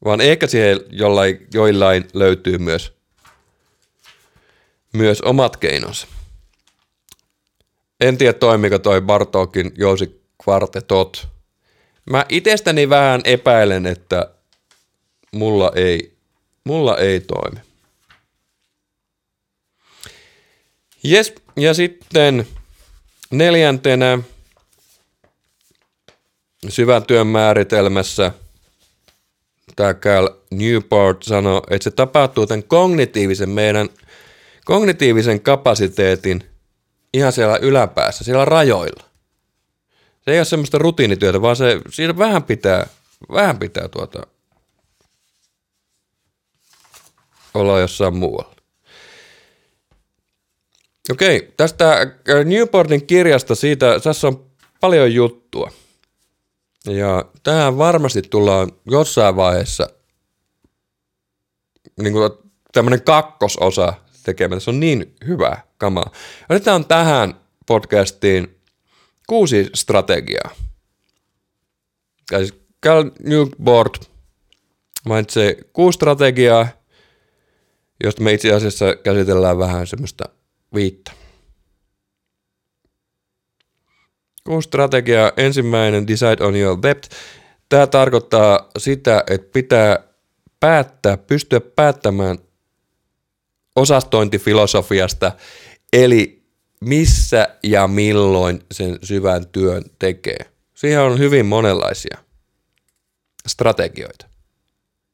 [SPEAKER 1] Vaan ehkä siihen jollain, joillain löytyy myös, myös omat keinonsa. En tiedä toimiko toi Bartokin jousi kvartetot. Mä itsestäni vähän epäilen, että mulla ei, mulla ei toimi. Jes, ja sitten neljäntenä syvän työn määritelmässä tämä Cal Newport sanoi, että se tapahtuu tämän kognitiivisen meidän kognitiivisen kapasiteetin ihan siellä yläpäässä, siellä rajoilla. Se ei ole semmoista rutiinityötä, vaan se, siinä vähän pitää, vähän pitää tuota, olla jossain muualla. Okei, tästä Newportin kirjasta siitä, tässä on paljon juttua. Ja tähän varmasti tullaan jossain vaiheessa niin kuin tämmöinen kakkososa tekemään. Se on niin hyvä kamaa. Otetaan tähän podcastiin kuusi strategiaa. Cal Newport mainitsee kuusi strategiaa, josta me itse asiassa käsitellään vähän semmoista viittä. Kuusi strategiaa. Ensimmäinen, decide on your depth. Tämä tarkoittaa sitä, että pitää päättää, pystyä päättämään osastointifilosofiasta, eli missä ja milloin sen syvän työn tekee. Siihen on hyvin monenlaisia strategioita.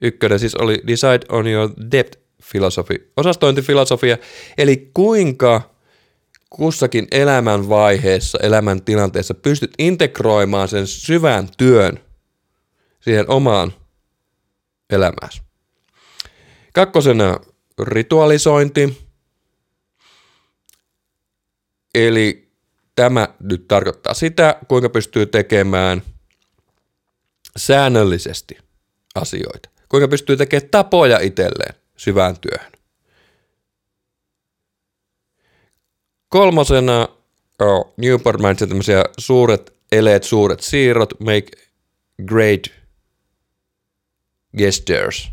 [SPEAKER 1] Ykkönen siis oli Decide on your depth filosofi, osastointifilosofia, eli kuinka kussakin elämän vaiheessa, elämän tilanteessa pystyt integroimaan sen syvän työn siihen omaan elämääsi. Kakkosena ritualisointi. Eli tämä nyt tarkoittaa sitä, kuinka pystyy tekemään säännöllisesti asioita. Kuinka pystyy tekemään tapoja itselleen syvään työhön. Kolmosena oh, Newport mainitsi tämmöisiä suuret eleet, suuret siirrot, make great gestures.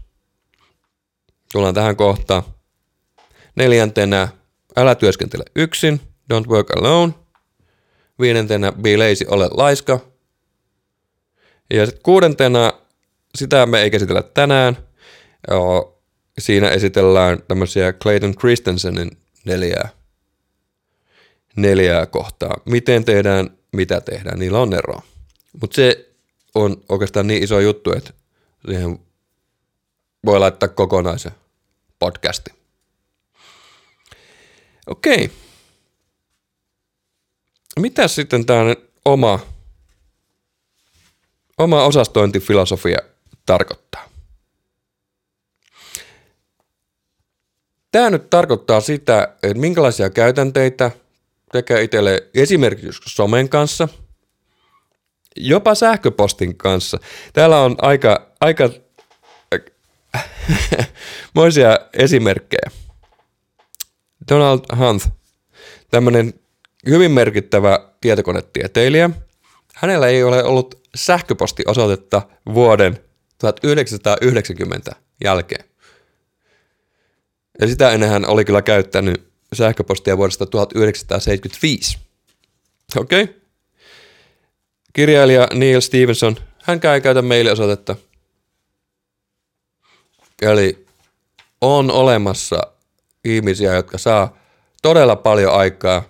[SPEAKER 1] Tullaan tähän kohtaan. Neljäntenä, älä työskentele yksin, don't work alone. Viidentenä, be lazy, ole laiska. Ja sitten kuudentena, sitä me ei käsitellä tänään. Siinä esitellään tämmöisiä Clayton Christensenin neljää neljää kohtaa. Miten tehdään, mitä tehdään, niillä on eroa. Mutta se on oikeastaan niin iso juttu, että siihen voi laittaa kokonaisen podcasti. Okei. Mitä sitten tämä oma, oma osastointifilosofia tarkoittaa? Tämä nyt tarkoittaa sitä, että minkälaisia käytänteitä – tekee itselle esimerkiksi somen kanssa, jopa sähköpostin kanssa. Täällä on aika, aika moisia esimerkkejä. Donald Hunt, tämmöinen hyvin merkittävä tietokonetieteilijä. Hänellä ei ole ollut sähköpostiosoitetta vuoden 1990 jälkeen. Ja sitä ennen hän oli kyllä käyttänyt sähköpostia vuodesta 1975. Okei. Okay. Kirjailija Neil Stevenson, hän käy käytä mailiosoitetta. Eli on olemassa ihmisiä, jotka saa todella paljon aikaa,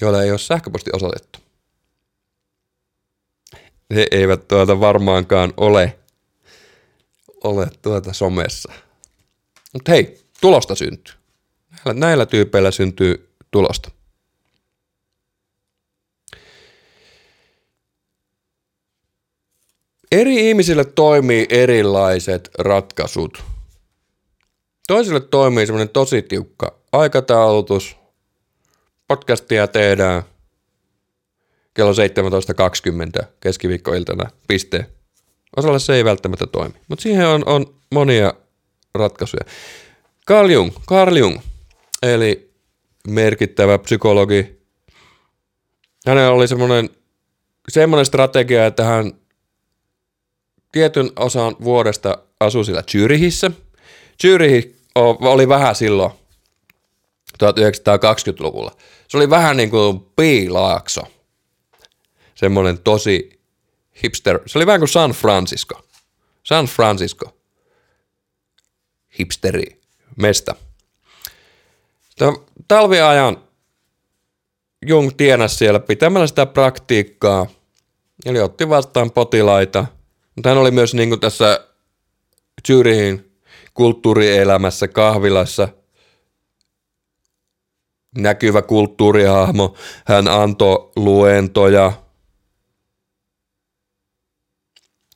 [SPEAKER 1] joilla ei ole sähköpostiosoitettu. Ne eivät tuota varmaankaan ole, ole tuota somessa. Mutta hei, tulosta syntyy. Näillä, näillä tyypeillä syntyy tulosta. Eri ihmisille toimii erilaiset ratkaisut. Toisille toimii semmoinen tosi tiukka aikataulutus. Podcastia tehdään kello 17.20 keskiviikkoiltana, piste. Osalle se ei välttämättä toimi, mutta siihen on, on monia ratkaisuja. Carl Jung, Carl Jung eli merkittävä psykologi. Hänellä oli semmoinen, semmoinen strategia, että hän tietyn osan vuodesta asui siellä Zyrihissä. Zyrih oli vähän silloin 1920-luvulla. Se oli vähän niin kuin piilaakso. Semmoinen tosi hipster. Se oli vähän kuin San Francisco. San Francisco. Hipsteri. Mesta. Talviajan Jung tienasi siellä pitämällä sitä praktiikkaa, eli otti vastaan potilaita. Mutta hän oli myös niin kuin tässä Zyrihin kulttuurielämässä, kahvilassa näkyvä kulttuurihahmo. Hän antoi luentoja.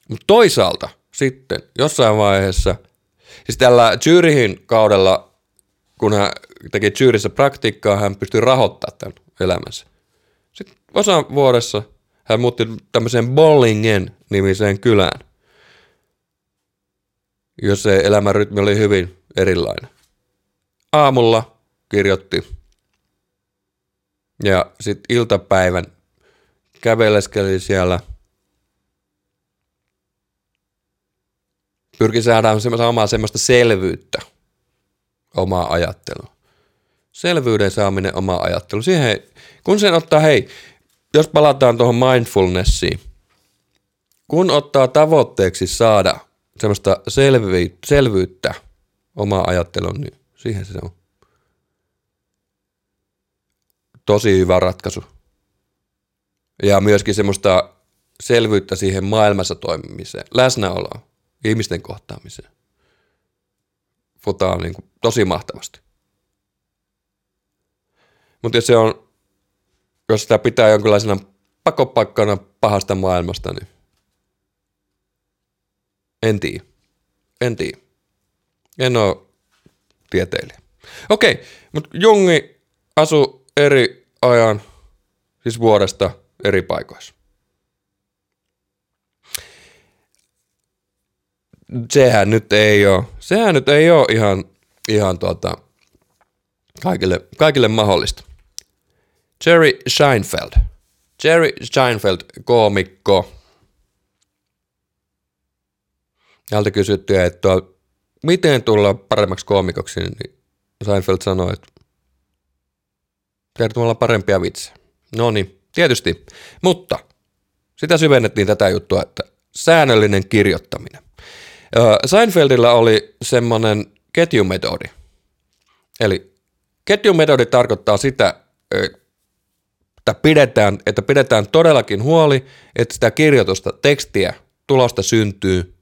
[SPEAKER 1] Mutta toisaalta sitten jossain vaiheessa, siis tällä Zyrihin kaudella, kun hän teki Zyrissä praktiikkaa, hän pystyi rahoittamaan tämän elämänsä. Sitten osan vuodessa hän muutti tämmöiseen Bollingen nimiseen kylään, jossa se elämänrytmi oli hyvin erilainen. Aamulla kirjoitti ja sitten iltapäivän käveleskeli siellä. Pyrki saada saamaan semmoista selvyyttä omaa ajattelua selvyyden saaminen oma ajattelu. Siihen, kun sen ottaa, hei, jos palataan tuohon mindfulnessiin, kun ottaa tavoitteeksi saada semmoista selvi, selvyyttä oma ajattelun, niin siihen se on tosi hyvä ratkaisu. Ja myöskin semmoista selvyyttä siihen maailmassa toimimiseen, läsnäoloon, ihmisten kohtaamiseen. Futaa niin kuin tosi mahtavasti. Mutta jos se on, jos sitä pitää jonkinlaisena pakopakkana pahasta maailmasta, niin en tiedä. En tiedä. En ole tieteilijä. Okei, mutta Jungi asui eri ajan, siis vuodesta eri paikoissa. Sehän nyt ei ole, sehän nyt ei ole ihan, ihan tuota, kaikille, kaikille mahdollista. Jerry Seinfeld. Jerry Seinfeld, koomikko. Häneltä kysyttiin, että miten tulla paremmaksi koomikoksi, niin Seinfeld sanoi, että kertomalla parempia vitsejä. No niin, tietysti. Mutta sitä syvennettiin tätä juttua, että säännöllinen kirjoittaminen. Seinfeldillä oli semmoinen ketjumetodi. Eli ketjumetodi tarkoittaa sitä, että pidetään, että pidetään todellakin huoli, että sitä kirjoitusta, tekstiä, tulosta syntyy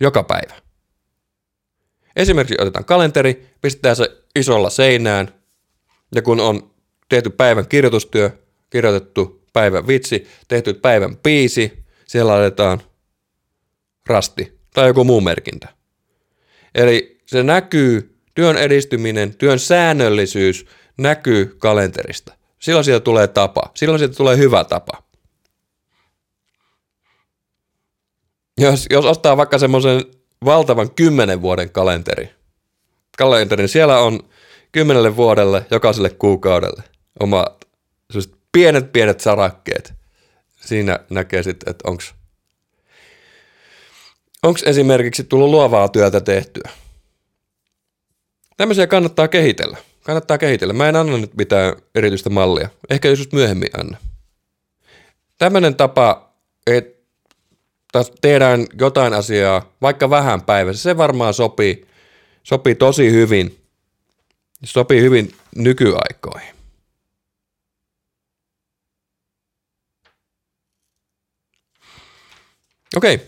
[SPEAKER 1] joka päivä. Esimerkiksi otetaan kalenteri, pistetään se isolla seinään, ja kun on tehty päivän kirjoitustyö, kirjoitettu päivän vitsi, tehty päivän piisi, siellä laitetaan rasti tai joku muu merkintä. Eli se näkyy, työn edistyminen, työn säännöllisyys näkyy kalenterista. Silloin siitä tulee tapa. Silloin siitä tulee hyvä tapa. Jos, jos ostaa vaikka semmoisen valtavan kymmenen vuoden kalenteri, kalenterin, siellä on kymmenelle vuodelle, jokaiselle kuukaudelle oma pienet pienet sarakkeet. Siinä näkee sitten, että onko onks esimerkiksi tullut luovaa työtä tehtyä. Tämmöisiä kannattaa kehitellä. Kannattaa kehitellä. Mä en anna nyt mitään erityistä mallia. Ehkä joskus myöhemmin anna. Tämmöinen tapa, että tehdään jotain asiaa, vaikka vähän päivässä, se varmaan sopii, sopii tosi hyvin. Sopii hyvin nykyaikoihin. Okei.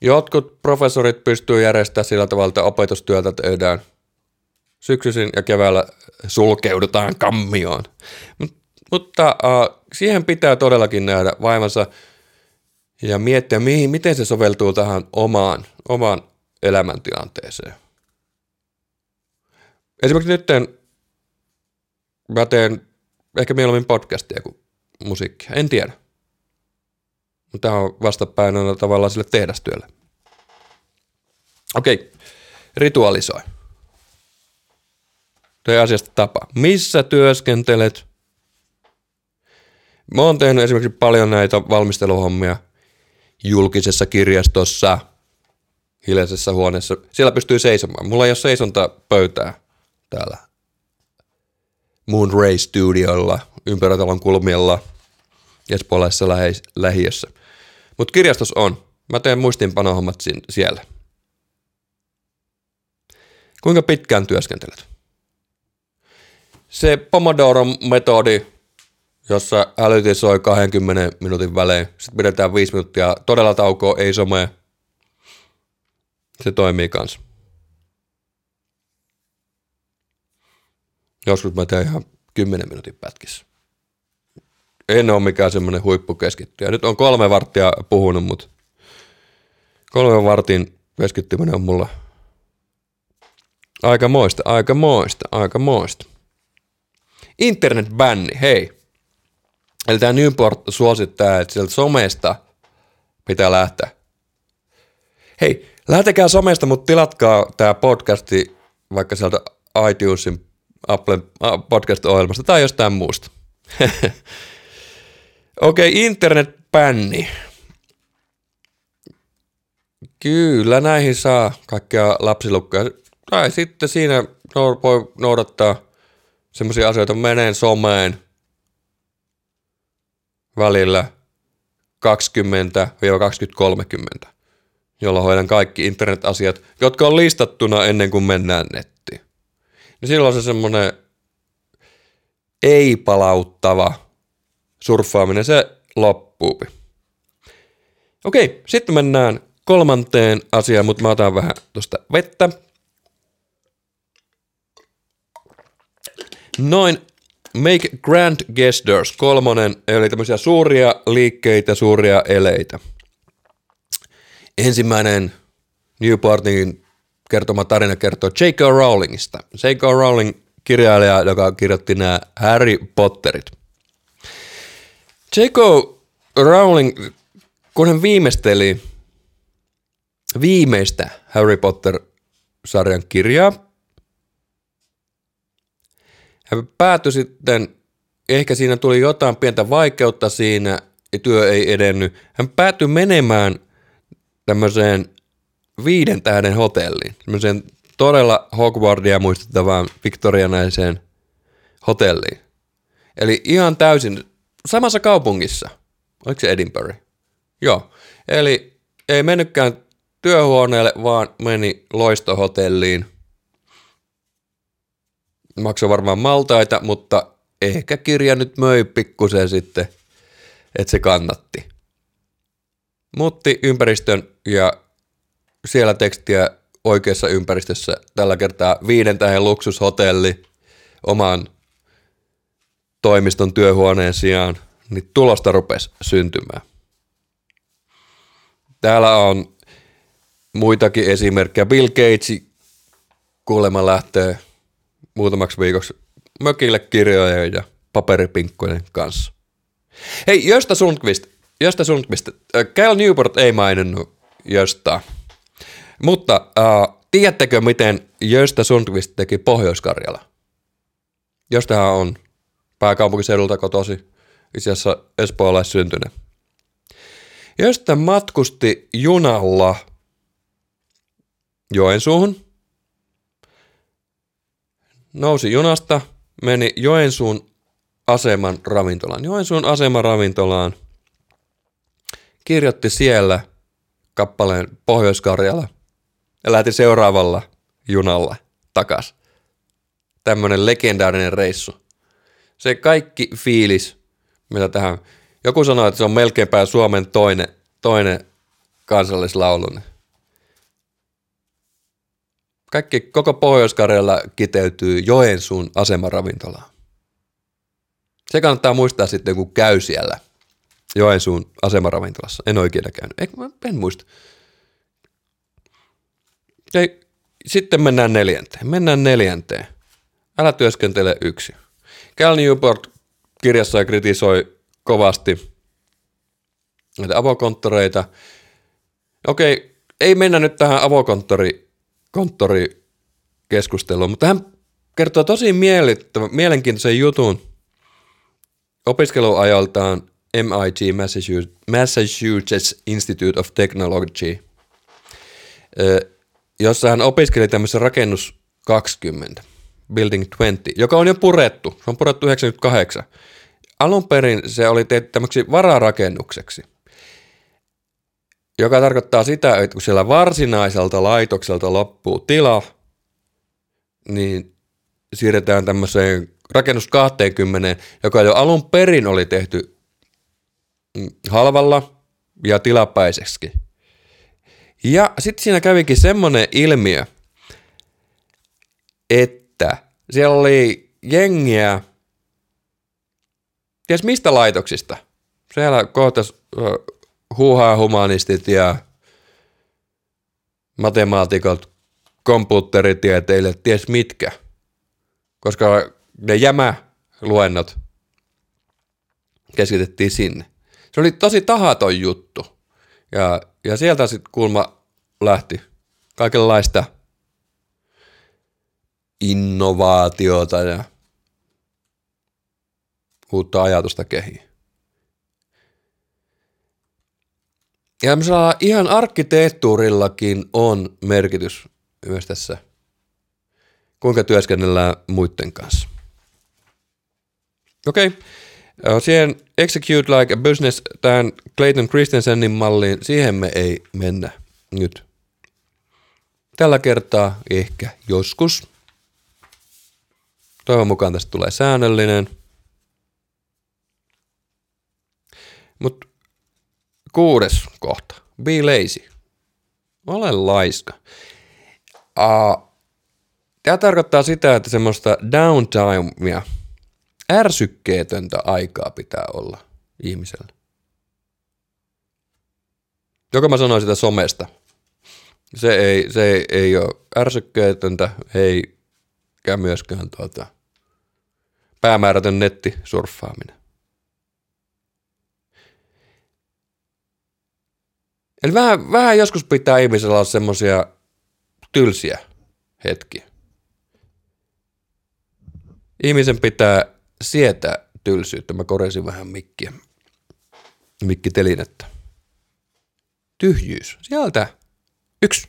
[SPEAKER 1] Jotkut professorit pystyy järjestämään sillä tavalla, että opetustyötä tehdään – syksyisin ja keväällä sulkeudutaan kammioon. Mut, mutta uh, siihen pitää todellakin nähdä vaivansa ja miettiä, mihin, miten se soveltuu tähän omaan, omaan elämäntilanteeseen. Esimerkiksi nyt mä teen ehkä mieluummin podcastia kuin musiikkia, en tiedä. Mutta tämä on vastapäin tavallaan sille tehdastyölle. Okei, ritualisoi. Tee asiasta tapa. Missä työskentelet? Mä oon tehnyt esimerkiksi paljon näitä valmisteluhommia. julkisessa kirjastossa, hiljaisessa huoneessa. Siellä pystyy seisomaan. Mulla ei ole seisonta pöytää täällä Moon Ray Studiolla, ympäritalon kulmilla, espoolaisessa lähiössä. Mutta kirjastos on. Mä teen muistinpanohommat siellä. Kuinka pitkään työskentelet? Se Pomodoro-metodi, jossa älytin soi 20 minuutin välein, sitten pidetään 5 minuuttia todella taukoa, ei somea. Se toimii kanssa. Joskus mä teen ihan 10 minuutin pätkissä. En ole mikään semmoinen huippukeskittyjä. Nyt on kolme varttia puhunut, mutta kolme vartin keskittyminen on mulla aika moista, aika moista, aika moista. Internetbänni, hei. Eli tämä Newport suosittaa, että sieltä somesta pitää lähteä. Hei, lähtekää somesta, mutta tilatkaa tämä podcasti vaikka sieltä iTunesin Apple podcast-ohjelmasta tai jostain muusta. Okei, okay, internetbänni. Kyllä, näihin saa kaikkia lapsilukkoja. Tai sitten siinä voi noudattaa semmoisia asioita, meneen someen välillä 20-2030, jolloin hoidan kaikki internetasiat, jotka on listattuna ennen kuin mennään nettiin. Niin silloin se semmoinen ei-palauttava surffaaminen, se loppuu. Okei, sitten mennään kolmanteen asiaan, mutta mä otan vähän tuosta vettä. Noin Make Grand Gestures, kolmonen, eli tämmöisiä suuria liikkeitä, suuria eleitä. Ensimmäinen Newportin kertoma tarina kertoo J.K. Rowlingista. J.K. Rowling kirjailija, joka kirjoitti nämä Harry Potterit. J.K. Rowling, kun hän viimeisteli viimeistä Harry Potter-sarjan kirjaa, hän päätyi sitten, ehkä siinä tuli jotain pientä vaikeutta siinä työ ei edennyt. Hän päätyi menemään tämmöiseen viiden tähden hotelliin, tämmöiseen todella Hogwartsia muistuttavaan viktorianaiseen hotelliin. Eli ihan täysin samassa kaupungissa. Oliko se Edinburgh? Joo. Eli ei mennytkään työhuoneelle, vaan meni loistohotelliin maksoi varmaan maltaita, mutta ehkä kirja nyt möi pikkusen sitten, että se kannatti. Mutti ympäristön ja siellä tekstiä oikeassa ympäristössä tällä kertaa viiden tähän luksushotelli oman toimiston työhuoneen sijaan, niin tulosta rupesi syntymään. Täällä on muitakin esimerkkejä. Bill Gates kuulemma lähtee muutamaksi viikoksi mökille kirjojen ja paperipinkkojen kanssa. Hei, Josta Sundqvist, Josta Sundqvist, äh, Cal Newport ei maininnut Josta, mutta äh, tiedättekö miten Josta Sundqvist teki Pohjois-Karjala? Jostahan on pääkaupunkiseudulta kotosi, itse asiassa espoolaissyntyinen. Josta matkusti junalla Joensuuhun – nousi junasta, meni Joensuun aseman ravintolaan. Joensuun aseman ravintolaan. Kirjoitti siellä kappaleen Pohjois-Karjala ja lähti seuraavalla junalla takas. Tämmönen legendaarinen reissu. Se kaikki fiilis, mitä tähän... Joku sanoi, että se on melkeinpä Suomen toinen, toinen kansallislaulu. Kaikki, koko pohjois kiteytyy Joensuun asemaravintolaan. Se kannattaa muistaa sitten, kun käy siellä Joensuun asemaravintolassa. En oikein käynyt. Eikö, mä en muista. Ei, sitten mennään neljänteen. Mennään neljänteen. Älä työskentele yksi. Cal Newport kirjassa kritisoi kovasti näitä avokonttoreita. Okei, ei mennä nyt tähän avokonttori konttorikeskustelua, mutta hän kertoo tosi mielenkiintoisen jutun opiskeluajaltaan MIT, Massachusetts Institute of Technology, jossa hän opiskeli tämmöisessä rakennus 20, Building 20, joka on jo purettu. Se on purettu 98. Alun perin se oli tehty tämmöksi vararakennukseksi, joka tarkoittaa sitä, että kun siellä varsinaiselta laitokselta loppuu tila, niin siirretään tämmöiseen rakennus 20, joka jo alun perin oli tehty mm, halvalla ja tilapäiseksi. Ja sitten siinä kävikin semmoinen ilmiö, että siellä oli jengiä, ties mistä laitoksista. Siellä kohtas huuhaa humanistit ja matemaatikot, komputeritieteilijät, ties mitkä. Koska ne jämäluennot keskitettiin sinne. Se oli tosi tahaton juttu. Ja, ja sieltä sitten kulma lähti kaikenlaista innovaatiota ja uutta ajatusta kehiin. Ja ihan arkkitehtuurillakin on merkitys myös tässä, kuinka työskennellään muiden kanssa. Okei, okay. siihen Execute Like a Business, tämän Clayton Christensenin malliin, siihen me ei mennä nyt. Tällä kertaa ehkä joskus. Toivon mukaan tästä tulee säännöllinen. Mutta kuudes kohta. Be lazy. Ole laiska. Uh, Tämä tarkoittaa sitä, että semmoista downtimea, ärsykkeetöntä aikaa pitää olla ihmisellä. Joka mä sanoin sitä somesta. Se ei, se ei, ei ole ärsykkeetöntä, eikä myöskään tuota, päämäärätön nettisurffaaminen. Eli vähän, vähän joskus pitää ihmisellä olla semmosia tylsiä hetkiä. Ihmisen pitää sietää tylsyyttä. Mä korjasin vähän mikkiä, mikkitelinettä. Tyhjyys. Sieltä yksi.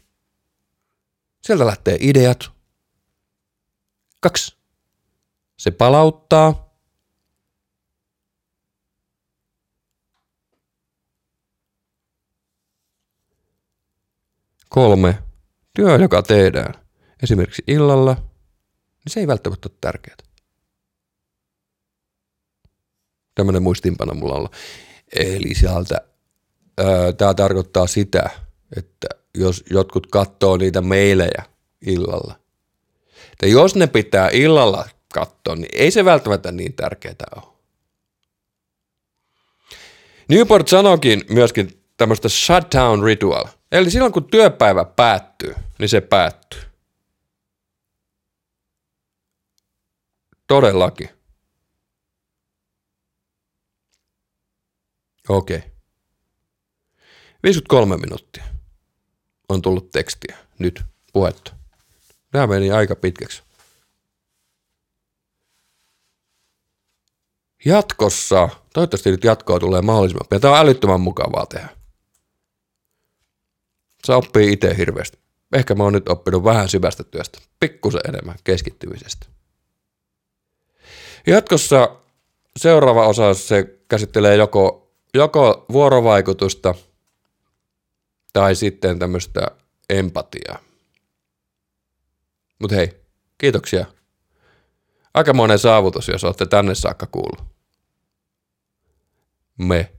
[SPEAKER 1] Sieltä lähtee ideat. Kaksi. Se palauttaa. Kolme. Työ, joka tehdään esimerkiksi illalla, niin se ei välttämättä ole tärkeää. Tämmöinen muistiinpano mulla on. Eli sieltä tämä tarkoittaa sitä, että jos jotkut katsoo niitä meilejä illalla, että jos ne pitää illalla katsoa, niin ei se välttämättä niin tärkeää ole. Newport sanokin myöskin tämmöistä shutdown ritual. Eli silloin kun työpäivä päättyy, niin se päättyy. Todellakin. Okei. Okay. 53 minuuttia on tullut tekstiä nyt puhetta. Tämä meni aika pitkäksi. Jatkossa, toivottavasti nyt jatkoa tulee mahdollisimman pian. Tämä on älyttömän mukavaa tehdä. Se oppii itse hirveästi. Ehkä mä oon nyt oppinut vähän syvästä työstä, pikkusen enemmän keskittymisestä. Jatkossa seuraava osa se käsittelee joko, joko vuorovaikutusta tai sitten tämmöistä empatiaa. Mutta hei, kiitoksia. Aika monen saavutus, jos olette tänne saakka kuullut. Me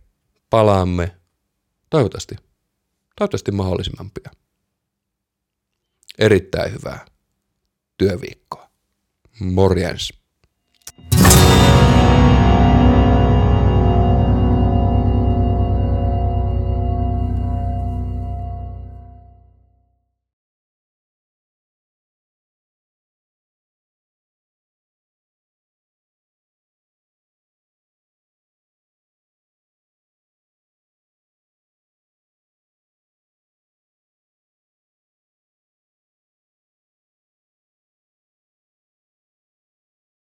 [SPEAKER 1] palaamme toivottavasti, toivottavasti mahdollisimman pian. Erittäin hyvää työviikkoa. Morjens.